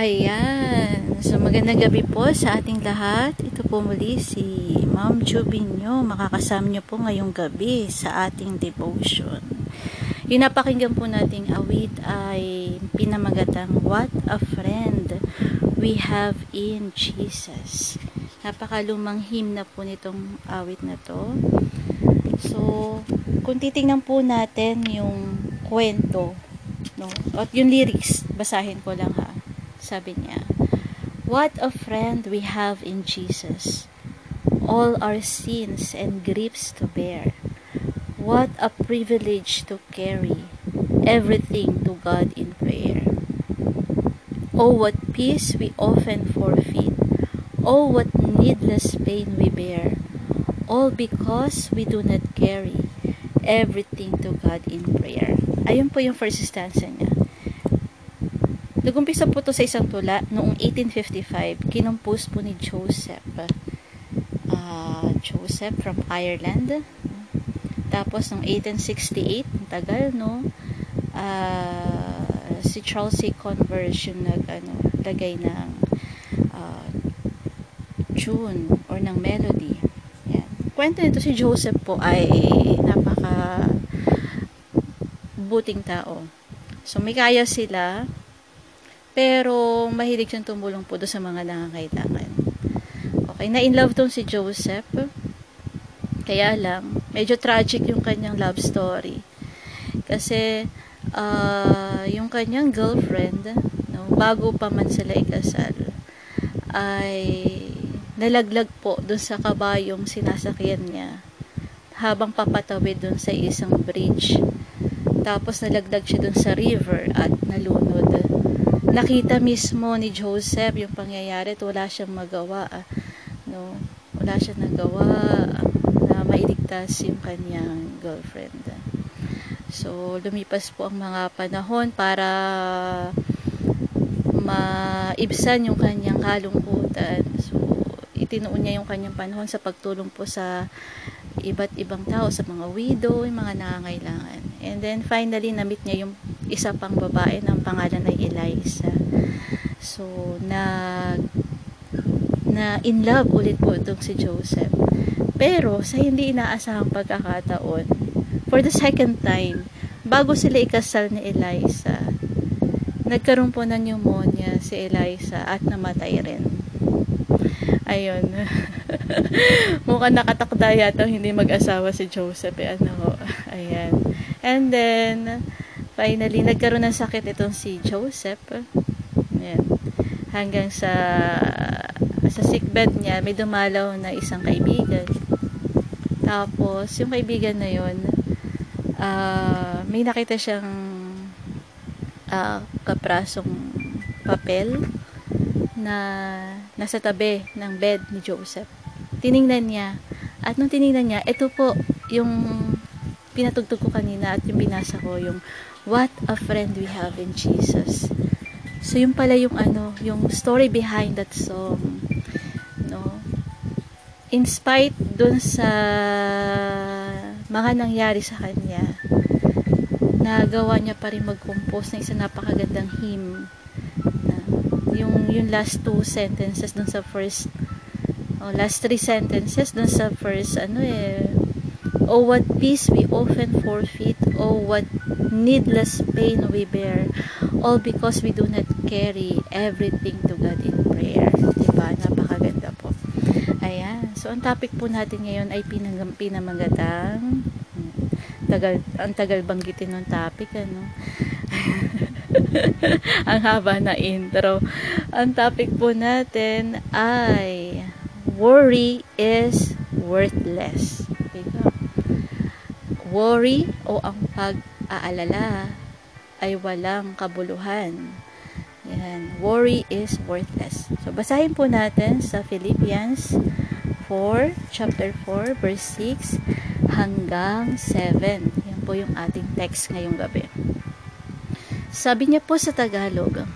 Ayan. So, magandang gabi po sa ating lahat. Ito po muli si Ma'am Jubinyo. Makakasama niyo po ngayong gabi sa ating devotion. Yung napakinggan po nating awit ay pinamagatang What a Friend We Have in Jesus. Napakalumang hymn na po nitong awit na to. So, kung titingnan po natin yung kwento, no? At yung lyrics, basahin ko lang ha sabi niya, What a friend we have in Jesus. All our sins and griefs to bear. What a privilege to carry everything to God in prayer. Oh, what peace we often forfeit. Oh, what needless pain we bear. All because we do not carry everything to God in prayer. Ayun po yung first stanza niya. Nagumpisa po to sa isang tula noong 1855. Kinumpos po ni Joseph. Uh, Joseph from Ireland. Tapos noong 1868, ang tagal no, uh, si Charles C. Converse yung nag, ano, lagay ng uh, tune or ng melody. Yan. Kwento nito si Joseph po ay napaka buting tao. So may kaya sila pero, mahilig siyang tumulong po sa mga nangangailangan. Okay, na-in love tong si Joseph. Kaya lang, medyo tragic yung kanyang love story. Kasi, uh, yung kanyang girlfriend, no, bago pa man sila ikasal, ay nalaglag po doon sa kabayong sinasakyan niya habang papatawid doon sa isang bridge. Tapos nalaglag siya doon sa river at nalunod nakita mismo ni Joseph yung pangyayari at wala siyang magawa ah. no wala siyang nagawa na mailigtas yung kanyang girlfriend so lumipas po ang mga panahon para maibsan yung kanyang kalungkutan so itinuon niya yung kanyang panahon sa pagtulong po sa iba't ibang tao sa mga widow, yung mga nangangailangan. And then finally na-meet niya yung isa pang babae ng pangalan ay Eliza. So, na na in love ulit po itong si Joseph. Pero, sa hindi inaasahang pagkakataon, for the second time, bago sila ikasal ni Eliza, nagkaroon po ng pneumonia si Eliza at namatay rin. Ayun. Mukhang nakatakda yata hindi mag-asawa si Joseph. Eh, ano, ayan. And then, Finally, nagkaroon ng sakit itong si Joseph. Ayan. Hanggang sa sa sickbed niya, may dumalaw na isang kaibigan. Tapos, yung kaibigan na yun, uh, may nakita siyang uh, kaprasong papel na nasa tabi ng bed ni Joseph. Tiningnan niya. At nung tiningnan niya, ito po yung pinatugtog ko kanina at yung binasa ko, yung What a friend we have in Jesus. So, yung pala yung ano, yung story behind that song. In spite dun sa mga nangyari sa kanya, nagawa niya pa rin mag-compose ng isang napakagandang hymn. Na, yung, yung last two sentences dun sa first, oh, last three sentences dun sa first, ano eh, Oh, what peace we often forfeit. Oh, what needless pain we bear. All because we do not carry everything to God in prayer. Diba? Ayan. Ang topic po natin ngayon ay pinang, pinamagatang tagal, ang tagal banggitin ng topic, ano? ang haba na intro. Ang topic po natin ay worry is worthless. Diba? Worry o ang pag-aalala ay walang kabuluhan. Yan. Worry is worthless. So, basahin po natin sa Philippians 4, chapter 4, verse 6 hanggang 7. Yan po yung ating text ngayong gabi. Sabi niya po sa Tagalog,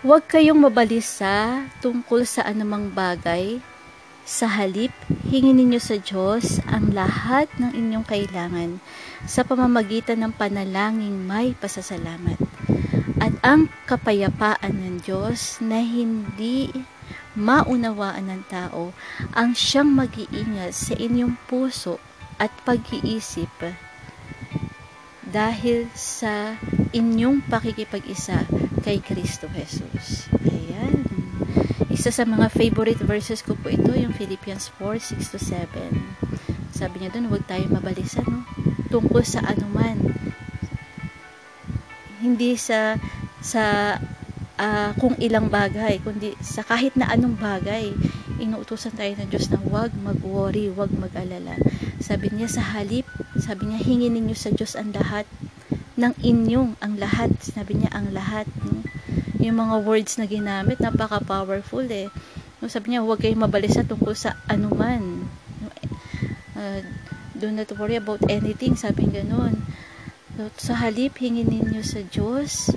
Huwag kayong mabalisa tungkol sa anumang bagay sa halip, hingin ninyo sa Diyos ang lahat ng inyong kailangan sa pamamagitan ng panalangin may pasasalamat. At ang kapayapaan ng Diyos na hindi maunawaan ng tao ang siyang mag-iingat sa inyong puso at pag-iisip dahil sa inyong pakikipag-isa kay Kristo Jesus. Ayan. Isa sa mga favorite verses ko po ito, yung Philippians 4, 6 7. Sabi niya doon, huwag tayo mabalisa, no? Tungkol sa anuman. Hindi sa sa uh, kung ilang bagay, kundi sa kahit na anong bagay, inuutosan tayo ng Diyos na huwag mag-worry, huwag mag-alala. Sabi niya sa halip, sabi niya, hingin ninyo sa Diyos ang lahat ng inyong, ang lahat. Sabi niya, ang lahat. No? Yung mga words na ginamit, napaka-powerful eh. No, sabi niya, huwag kayong mabalisa tungkol sa anuman. No, uh, do not worry about anything, sabi ganun. So, sa halip, hingin ninyo sa Diyos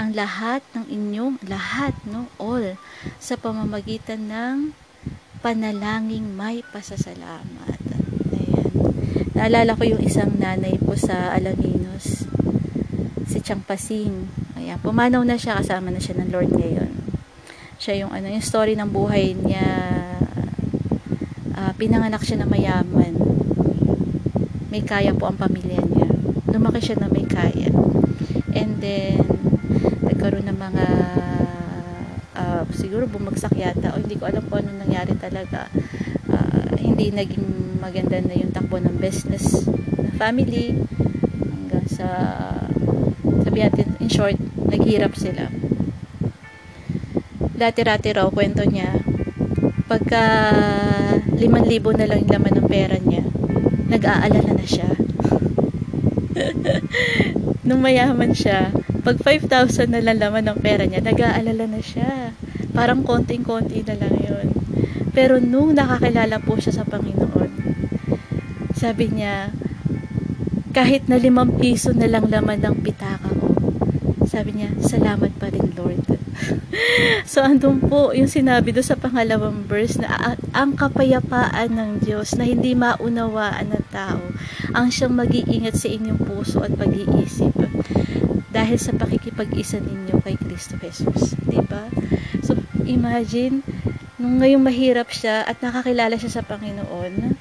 ang lahat ng inyong, lahat, no, all, sa pamamagitan ng panalangin may pasasalamat. Ayan. Naalala ko yung isang nanay po sa Alaminos, si Chang Pasing. Ayan, pumanaw na siya, kasama na siya ng Lord ngayon. Siya yung, ano, yung story ng buhay niya, uh, pinanganak siya na mayaman. May kaya po ang pamilya niya. Lumaki siya na may kaya. And then, nagkaroon ng mga uh, siguro bumagsak yata o hindi ko alam kung ano nangyari talaga. Uh, hindi naging maganda na yung takbo ng business ng family. Hanggang sa sabi natin in short naghirap sila. Dati-rati raw kwento niya pagka 5,000 na lang laman ng pera niya nag-aalala na siya. Nung mayaman siya pag 5,000 na laman ng pera niya, nag-aalala na siya. Parang konting-konti na lang yun. Pero nung nakakilala po siya sa Panginoon, sabi niya, kahit na limang piso na lang laman ng pitaka ko, sabi niya, salamat pa rin Lord. so andun po yung sinabi do sa pangalawang verse na ang kapayapaan ng Diyos na hindi maunawaan ng tao ang siyang mag-iingat sa inyong puso at pag-iisip dahil sa pakikipag-isa ninyo kay Kristo Jesus. ba? Diba? So, imagine, nung ngayong mahirap siya at nakakilala siya sa Panginoon,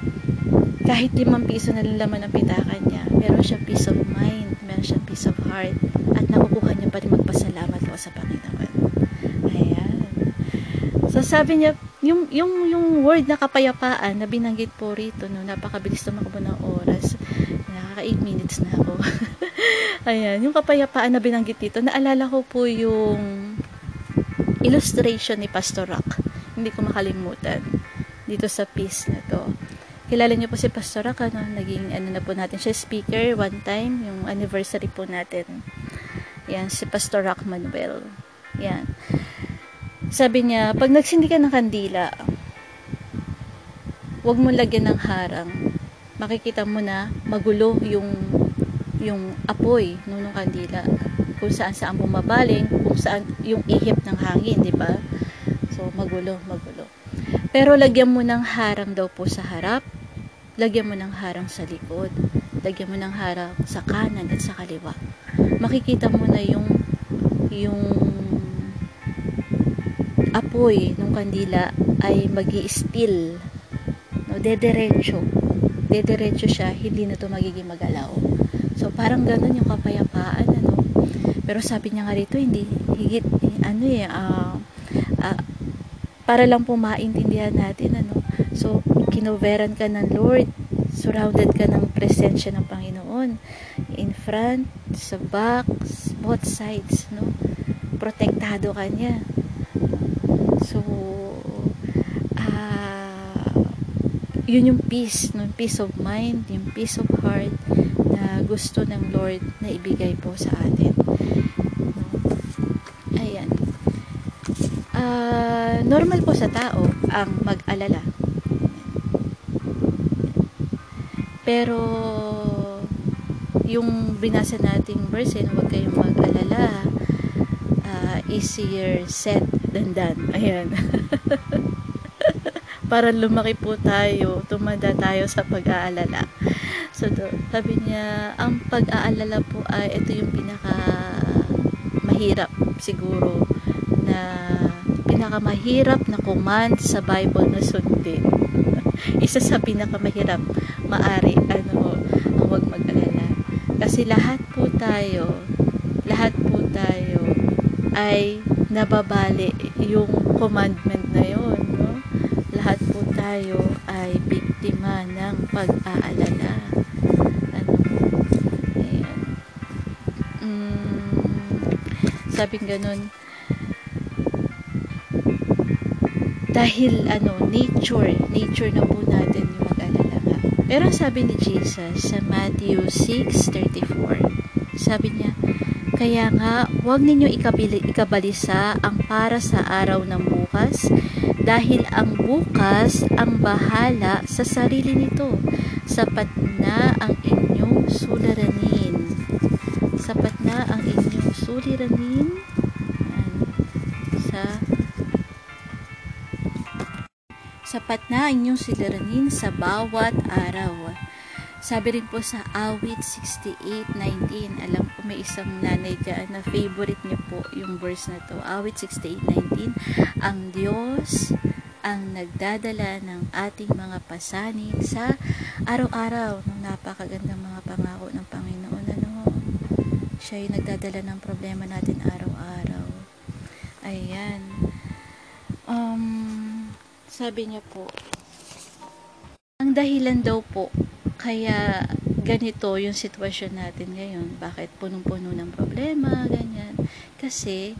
kahit limang piso na laman ang pitakan niya, meron siyang peace of mind, meron siyang peace of heart, at nakukuha niya pa rin magpasalamat po sa Panginoon. Ayan. So, sabi niya, yung, yung, yung word na kapayapaan na binanggit po rito, no, napakabilis tumakbo ng oras, nakaka 8 minutes na ako. Ayan, yung kapayapaan na binanggit dito, naalala ko po yung illustration ni Pastor Rock. Hindi ko makalimutan dito sa piece na to. Kilala niyo po si Pastor Rock, ano? Naging, ano na po natin siya, speaker one time, yung anniversary po natin. Yan, si Pastor Rock Manuel. Yan. Sabi niya, pag nagsindi ka ng kandila, huwag mo lagyan ng harang. Makikita mo na magulo yung yung apoy no, ng kandila. Kung saan saan bumabaling kung saan yung ihip ng hangin di ba? So magulo magulo. Pero lagyan mo ng harang daw po sa harap. Lagyan mo ng harang sa likod. Lagyan mo ng harang sa kanan at sa kaliwa. Makikita mo na yung yung apoy ng kandila ay magi spill no dederecho dederecho siya hindi na to magiging magalaw So, parang ganun yung kapayapaan, ano. Pero sabi niya nga rito, hindi, higit, ano eh, uh, uh, para lang po maintindihan natin, ano. So, kinoveran ka ng Lord, surrounded ka ng presensya ng Panginoon. In front, sa back, both sides, no. Protektado ka niya. So, ah, uh, yun yung peace, no? peace of mind, yung peace of heart, na gusto ng Lord na ibigay po sa atin. Ayan. Uh, normal po sa tao ang mag-alala. Pero yung binasa nating verse, eh, huwag kayong mag-alala. Uh, easier said than done. Ayan. Para lumaki po tayo, tumanda tayo sa pag-aalala. So, do, sabi niya, ang pag-aalala po ay ito yung pinaka pinakamahirap siguro na pinakamahirap na command sa Bible na sundin. Isa sa pinakamahirap maari ano ang wag mag-alala. Kasi lahat po tayo, lahat po tayo ay nababali yung commandment? Lahat po tayo ay biktima ng pag-aalala. Ano? Ayan. Mm, sabing ganun, dahil ano, nature, nature na po natin yung mag-alala nga. Pero sabi ni Jesus sa Matthew 6.34, sabi niya, kaya nga, huwag ninyo ikabili, ikabalisa ang para sa araw ng bukas, dahil ang bukas ang bahala sa sarili nito, sapat na ang inyong suliranin. Sapat na ang inyong suliranin sa Sapat na inyong siliranin sa bawat araw. Sabi rin po sa awit 68.19, alam ko may isang nanay dyan na favorite niya po yung verse na to. Awit 68.19, ang Diyos ang nagdadala ng ating mga pasanin sa araw-araw ng napakagandang mga pangako ng Panginoon. Ano? Siya yung nagdadala ng problema natin araw-araw. Ayan. Um, sabi niya po, ang dahilan daw po, kaya ganito yung sitwasyon natin ngayon. Bakit punong-puno ng problema, ganyan. Kasi,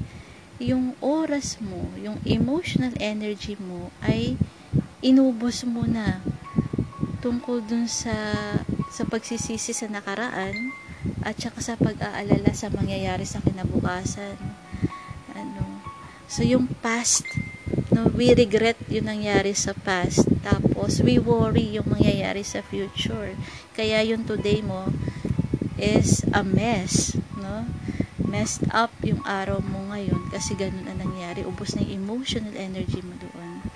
yung oras mo, yung emotional energy mo, ay inubos mo na tungkol dun sa sa pagsisisi sa nakaraan at saka sa pag-aalala sa mangyayari sa kinabukasan. Ano? So, yung past no, we regret yung nangyari sa past. Tapos, we worry yung mangyayari sa future. Kaya yung today mo is a mess, no? Messed up yung araw mo ngayon kasi ganun ang nangyari. Ubus na yung emotional energy mo doon.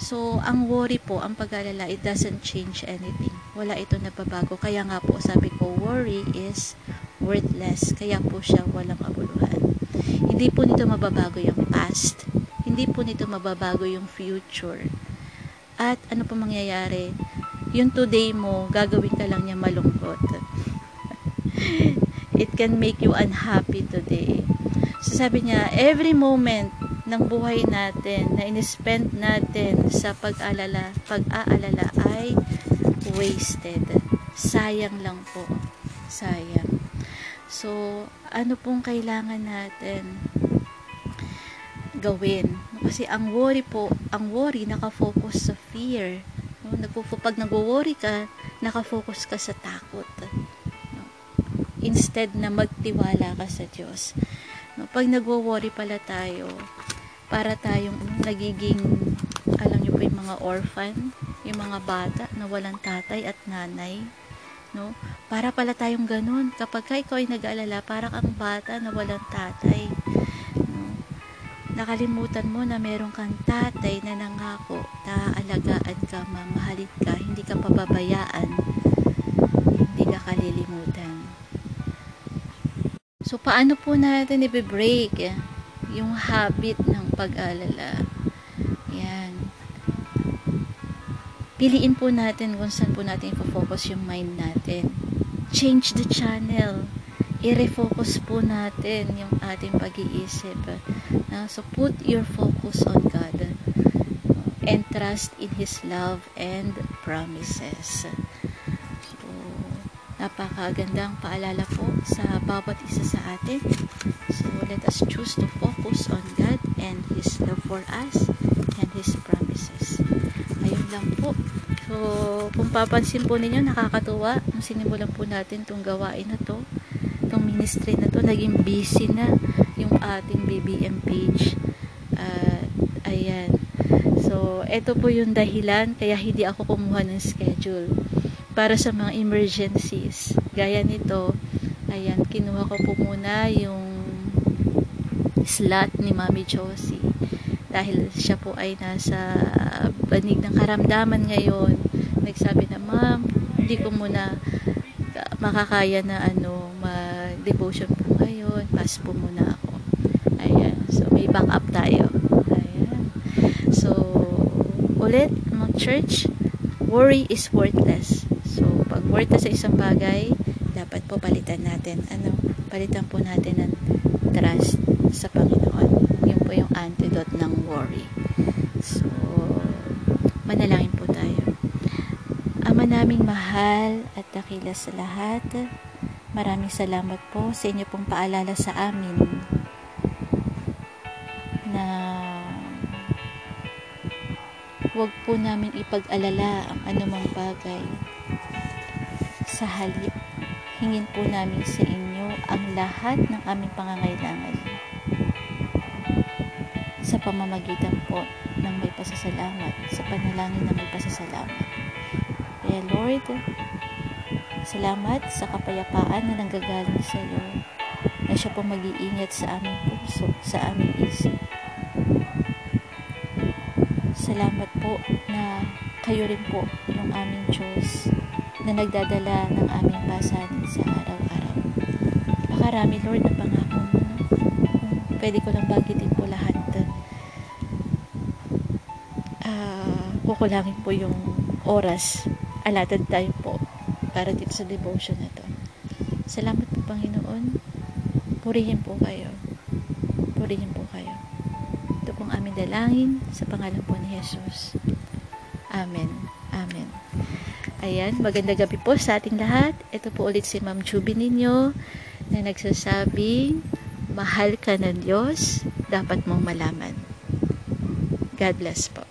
So, ang worry po, ang pag-alala, it doesn't change anything. Wala ito nababago. Kaya nga po, sabi ko, worry is worthless. Kaya po siya walang kabuluhan. Hindi po nito mababago yung past hindi po nito mababago yung future. At ano pa mangyayari? Yung today mo, gagawin ka lang niya malungkot. It can make you unhappy today. So sabi niya, every moment ng buhay natin na inispend natin sa pag-alala, pag-aalala ay wasted. Sayang lang po. Sayang. So, ano pong kailangan natin? Gawin. Kasi ang worry po, ang worry nakafocus sa fear. No? Nagpo, pag nagwo-worry ka, nakafocus ka sa takot. No? Instead na magtiwala ka sa Diyos. No? Pag nagwo-worry pala tayo, para tayong nagiging, alam niyo po yung mga orphan, yung mga bata na walang tatay at nanay. No? Para pala tayong ganun. Kapag ka ikaw ay nag-aalala, para kang bata na walang tatay nakalimutan mo na meron kang tatay na nangako na alagaan ka, mamahalin ka, hindi ka pababayaan, hindi ka kalilimutan. So, paano po natin i-break yung habit ng pag-alala? Yan. Piliin po natin kung saan po natin i-focus yung mind natin. Change the channel i-refocus po natin yung ating pag-iisip. Uh, so, put your focus on God and trust in His love and promises. So, napakagandang paalala po sa bawat isa sa atin. So, let us choose to focus on God and His love for us and His promises. Ayun lang po. So, kung papansin po ninyo, nakakatuwa nung sinimulan po natin itong gawain na to ministry na to naging busy na yung ating BBM page. Uh, ayan. So ito po yung dahilan kaya hindi ako kumuha ng schedule. Para sa mga emergencies gaya nito ayan kinuha ko po muna yung slot ni Mami Josie. Dahil siya po ay nasa banig ng karamdaman ngayon. Nagsabi na ma'am hindi ko muna makakaya na ano, ma-devotion po ngayon, pass po muna ako. Ayan. So, may backup tayo. Ayan. So, ulit, mga church, worry is worthless. So, pag worthless sa isang bagay, dapat po palitan natin. Ano? Palitan po natin ng trust sa Panginoon. Yun po yung antidote ng worry. So, manalangin po tayo. Ama naming mahal at dakila sa lahat, maraming salamat po sa inyo pong paalala sa amin na huwag po namin ipag-alala ang anumang bagay. Sa halip, hingin po namin sa inyo ang lahat ng aming pangangailangan sa pamamagitan po ng may pasasalamat, sa panalangin ng may pasasalamat. Kaya Lord, salamat sa kapayapaan na nanggagaling sa iyo na siya po mag-iingat sa aming puso, sa aming isip. Salamat po na kayo rin po yung aming Diyos na nagdadala ng aming pasanin sa araw-araw. Nakarami Lord na pangako mo. Pwede ko lang bagitin po lahat. Uh, kukulangin po yung oras. Alatad tayo po para dito sa devotion na to. Salamat po Panginoon. Purihin po kayo. Purihin po kayo. Ito pong aming dalangin sa pangalan po ni Jesus. Amen. Amen. Ayan, maganda gabi po sa ating lahat. Ito po ulit si Ma'am Chubby ninyo na nagsasabing, mahal ka ng Diyos, dapat mong malaman. God bless po.